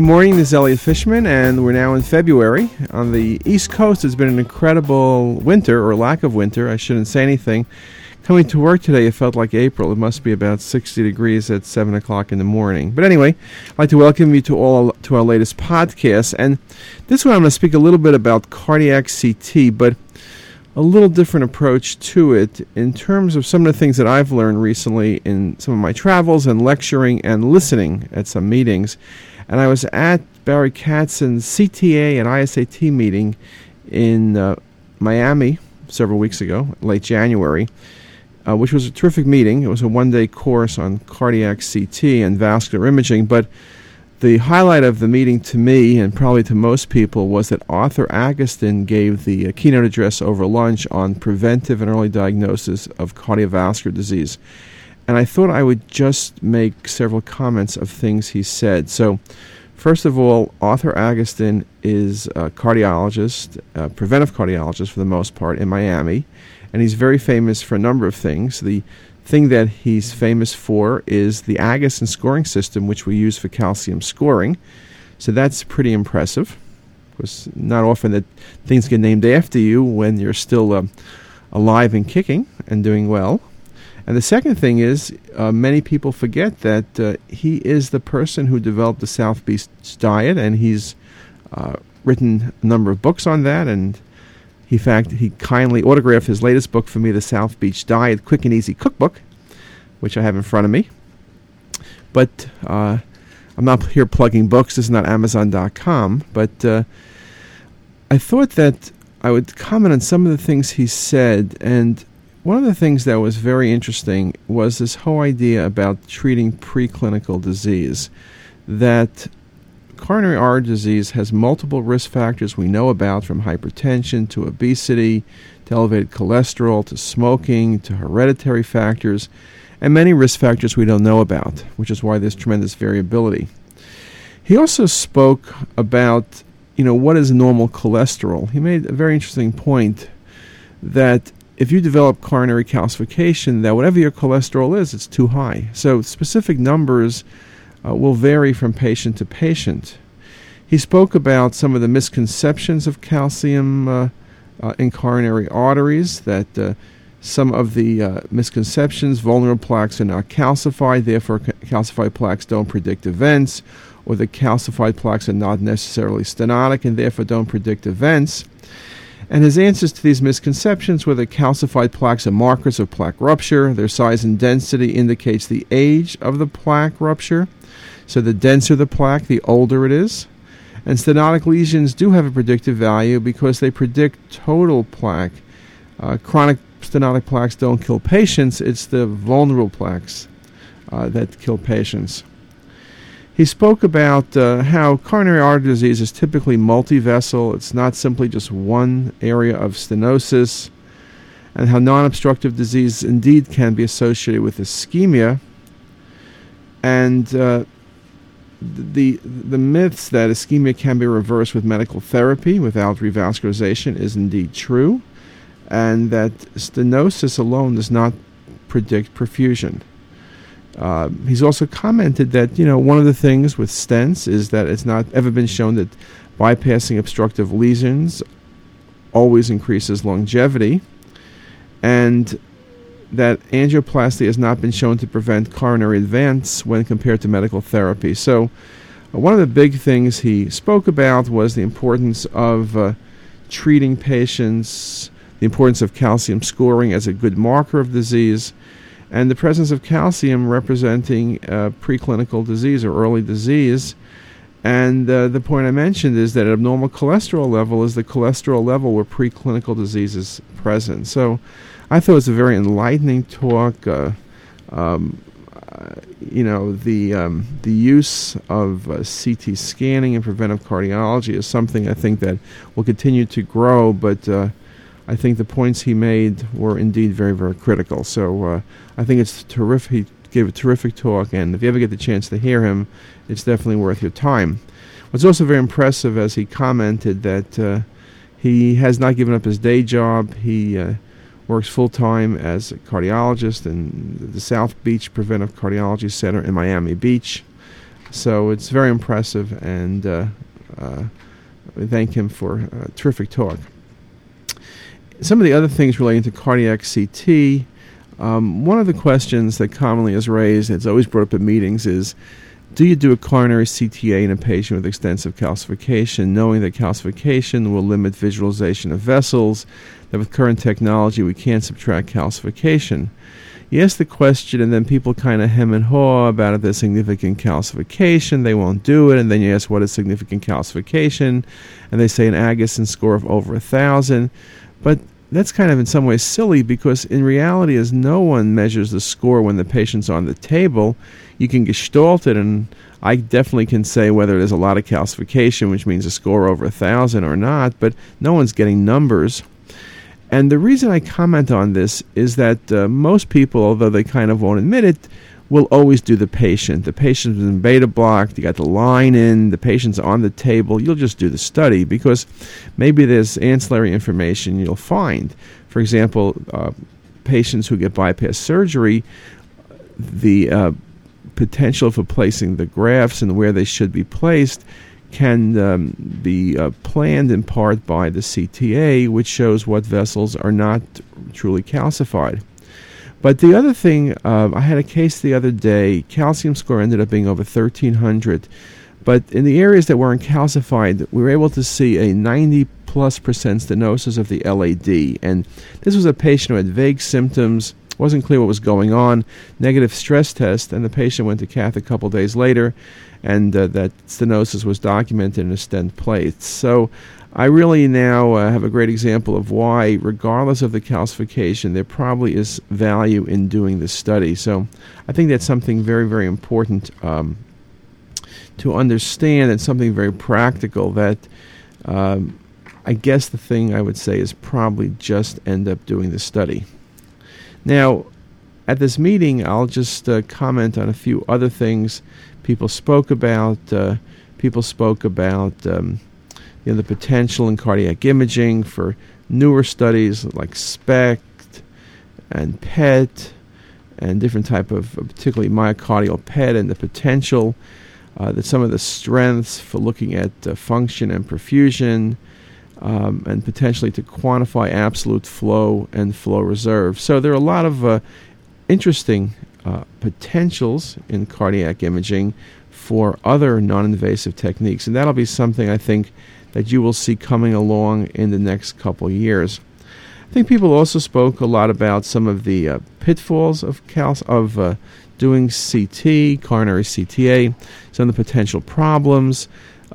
Good morning, this is Elliot Fishman, and we're now in February. On the East Coast, it's been an incredible winter, or lack of winter, I shouldn't say anything. Coming to work today, it felt like April. It must be about 60 degrees at 7 o'clock in the morning. But anyway, I'd like to welcome you to all to our latest podcast. And this one, I'm going to speak a little bit about cardiac CT, but a little different approach to it in terms of some of the things that I've learned recently in some of my travels and lecturing and listening at some meetings. And I was at Barry Katzen's CTA and ISET meeting in uh, Miami several weeks ago, late January, uh, which was a terrific meeting. It was a one day course on cardiac CT and vascular imaging. But the highlight of the meeting to me, and probably to most people, was that Arthur Agatston gave the uh, keynote address over lunch on preventive and early diagnosis of cardiovascular disease and I thought I would just make several comments of things he said. So, first of all, Arthur Agatston is a cardiologist, a preventive cardiologist for the most part in Miami, and he's very famous for a number of things. The thing that he's famous for is the Agatston scoring system, which we use for calcium scoring. So that's pretty impressive. It's not often that things get named after you when you're still uh, alive and kicking and doing well. And the second thing is, uh, many people forget that uh, he is the person who developed the South Beach diet, and he's uh, written a number of books on that. And in fact, he kindly autographed his latest book for me, The South Beach Diet Quick and Easy Cookbook, which I have in front of me. But uh, I'm not here plugging books. This is not Amazon.com. But uh, I thought that I would comment on some of the things he said, and one of the things that was very interesting was this whole idea about treating preclinical disease. That coronary artery disease has multiple risk factors we know about, from hypertension to obesity to elevated cholesterol to smoking to hereditary factors, and many risk factors we don't know about, which is why there's tremendous variability. He also spoke about, you know, what is normal cholesterol. He made a very interesting point that if you develop coronary calcification, that whatever your cholesterol is, it's too high. So specific numbers uh, will vary from patient to patient. He spoke about some of the misconceptions of calcium uh, uh, in coronary arteries, that uh, some of the uh, misconceptions, vulnerable plaques are not calcified, therefore calcified plaques don't predict events, or the calcified plaques are not necessarily stenotic and therefore don't predict events. And his answers to these misconceptions were that calcified plaques are markers of plaque rupture. Their size and density indicates the age of the plaque rupture. So the denser the plaque, the older it is. And stenotic lesions do have a predictive value because they predict total plaque. Uh, chronic stenotic plaques don't kill patients, it's the vulnerable plaques uh, that kill patients. He spoke about uh, how coronary artery disease is typically multi-vessel. It's not simply just one area of stenosis, and how non-obstructive disease indeed can be associated with ischemia. And uh, the the myths that ischemia can be reversed with medical therapy without revascularization is indeed true, and that stenosis alone does not predict perfusion. Uh, he's also commented that you know one of the things with stents is that it's not ever been shown that bypassing obstructive lesions always increases longevity, and that angioplasty has not been shown to prevent coronary advance when compared to medical therapy. So, uh, one of the big things he spoke about was the importance of uh, treating patients, the importance of calcium scoring as a good marker of disease and the presence of calcium representing uh, preclinical disease or early disease. And uh, the point I mentioned is that abnormal cholesterol level is the cholesterol level where preclinical disease is present. So I thought it was a very enlightening talk. Uh, um, uh, you know, the um, the use of uh, CT scanning in preventive cardiology is something I think that will continue to grow, but uh, I think the points he made were indeed very, very critical. So uh, I think it's terrific. He gave a terrific talk, and if you ever get the chance to hear him, it's definitely worth your time. What's also very impressive, as he commented, that uh, he has not given up his day job. He uh, works full time as a cardiologist in the South Beach Preventive Cardiology Center in Miami Beach. So it's very impressive, and uh, uh, we thank him for a terrific talk. Some of the other things relating to cardiac CT, um, one of the questions that commonly is raised, it's always brought up at meetings, is do you do a coronary CTA in a patient with extensive calcification, knowing that calcification will limit visualization of vessels, that with current technology we can't subtract calcification? You ask the question, and then people kind of hem and haw about if there's significant calcification. They won't do it, and then you ask what is significant calcification, and they say an Agatston score of over a thousand. But that's kind of in some ways silly because in reality, as no one measures the score when the patient's on the table, you can gestalt it, and I definitely can say whether there's a lot of calcification, which means a score over a thousand or not, but no one's getting numbers. And the reason I comment on this is that uh, most people, although they kind of won't admit it, will always do the patient. The patient's in beta block, you got the line in, the patient's on the table. You'll just do the study because maybe there's ancillary information you'll find. For example, uh, patients who get bypass surgery, the uh, potential for placing the grafts and where they should be placed can um, be uh, planned in part by the CTA, which shows what vessels are not truly calcified. But the other thing, uh, I had a case the other day, calcium score ended up being over 1300. But in the areas that weren't calcified, we were able to see a 90 plus percent stenosis of the LAD. And this was a patient who had vague symptoms, wasn't clear what was going on, negative stress test, and the patient went to cath a couple days later and uh, that stenosis was documented in a stent plate. So I really now uh, have a great example of why, regardless of the calcification, there probably is value in doing this study. So I think that's something very, very important um, to understand and something very practical that um, I guess the thing I would say is probably just end up doing the study. Now, at this meeting, I'll just uh, comment on a few other things people spoke about. Uh, people spoke about um, you know, the potential in cardiac imaging for newer studies like SPECT and PET and different type of particularly myocardial PET and the potential uh, that some of the strengths for looking at uh, function and perfusion um, and potentially to quantify absolute flow and flow reserve. So there are a lot of uh, interesting uh, potentials in cardiac imaging for other non invasive techniques. And that'll be something I think that you will see coming along in the next couple years. I think people also spoke a lot about some of the uh, pitfalls of cal- of uh, doing CT, coronary CTA, some of the potential problems,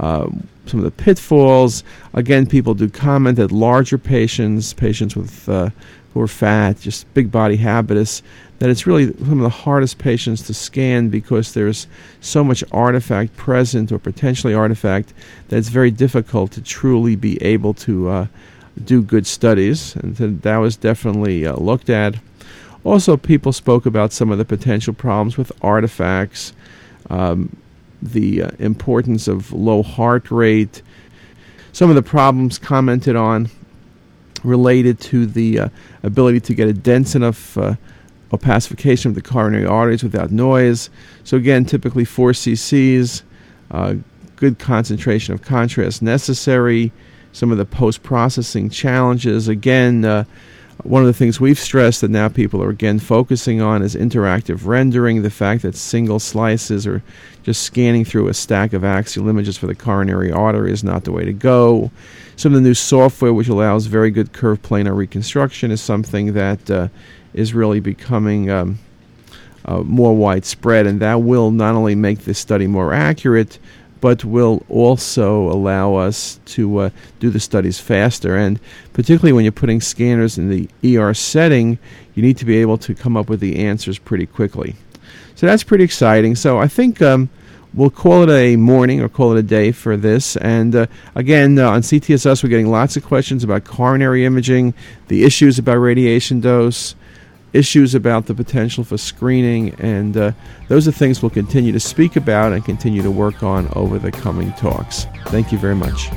uh, some of the pitfalls. Again, people do comment that larger patients, patients with uh, who are fat, just big body habitus, that it's really some of the hardest patients to scan because there's so much artifact present or potentially artifact that it's very difficult to truly be able to uh, do good studies. And that was definitely uh, looked at. Also, people spoke about some of the potential problems with artifacts, um, the uh, importance of low heart rate, some of the problems commented on related to the uh, ability to get a dense enough uh, opacification of the coronary arteries without noise. So, again, typically 4 cc's, uh, good concentration of contrast necessary. Some of the post processing challenges, again, uh, one of the things we've stressed that now people are again focusing on is interactive rendering, the fact that single slices or just scanning through a stack of axial images for the coronary artery is not the way to go. Some of the new software, which allows very good curved planar reconstruction, is something that uh, is really becoming um, uh, more widespread, and that will not only make this study more accurate, but will also allow us to uh, do the studies faster. And particularly when you're putting scanners in the ER setting, you need to be able to come up with the answers pretty quickly. So that's pretty exciting. So I think um, we'll call it a morning or call it a day for this. And uh, again, uh, on CTisus, we're getting lots of questions about coronary imaging, the issues about radiation dose issues about the potential for screening, and uh, those are things we'll continue to speak about and continue to work on over the coming talks. Thank you very much.